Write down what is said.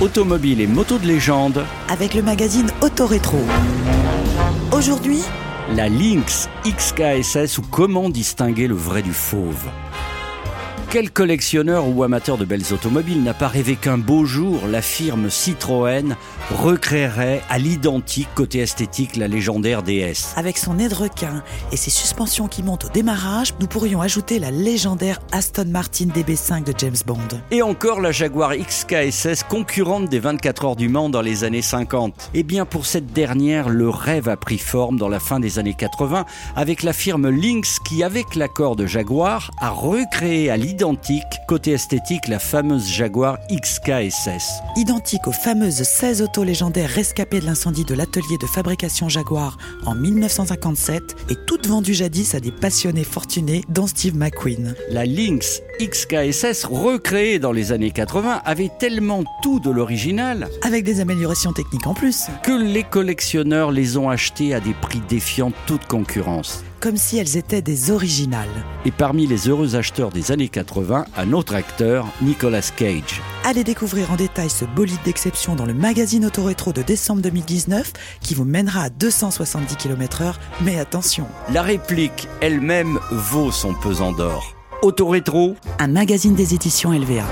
Automobile et moto de légende, avec le magazine Autorétro. Aujourd'hui, la Lynx XKSS ou comment distinguer le vrai du fauve? Quel collectionneur ou amateur de belles automobiles n'a pas rêvé qu'un beau jour la firme Citroën recréerait à l'identique côté esthétique la légendaire DS Avec son nez de requin et ses suspensions qui montent au démarrage, nous pourrions ajouter la légendaire Aston Martin DB5 de James Bond. Et encore la Jaguar XKSS concurrente des 24 heures du Mans dans les années 50. Eh bien pour cette dernière, le rêve a pris forme dans la fin des années 80 avec la firme Lynx qui avec l'accord de Jaguar a recréé à l'identique identique, côté esthétique, la fameuse Jaguar XKSS. Identique aux fameuses 16 autos légendaires rescapées de l'incendie de l'atelier de fabrication Jaguar en 1957 et toutes vendues jadis à des passionnés fortunés dont Steve McQueen. La Lynx XKSS, recréée dans les années 80, avait tellement tout de l'original, avec des améliorations techniques en plus, que les collectionneurs les ont achetées à des prix défiant toute concurrence comme si elles étaient des originales. Et parmi les heureux acheteurs des années 80, un autre acteur, Nicolas Cage. Allez découvrir en détail ce bolide d'exception dans le magazine Autorétro de décembre 2019 qui vous mènera à 270 km/h, mais attention. La réplique elle-même vaut son pesant d'or. Autorétro, un magazine des éditions LVA.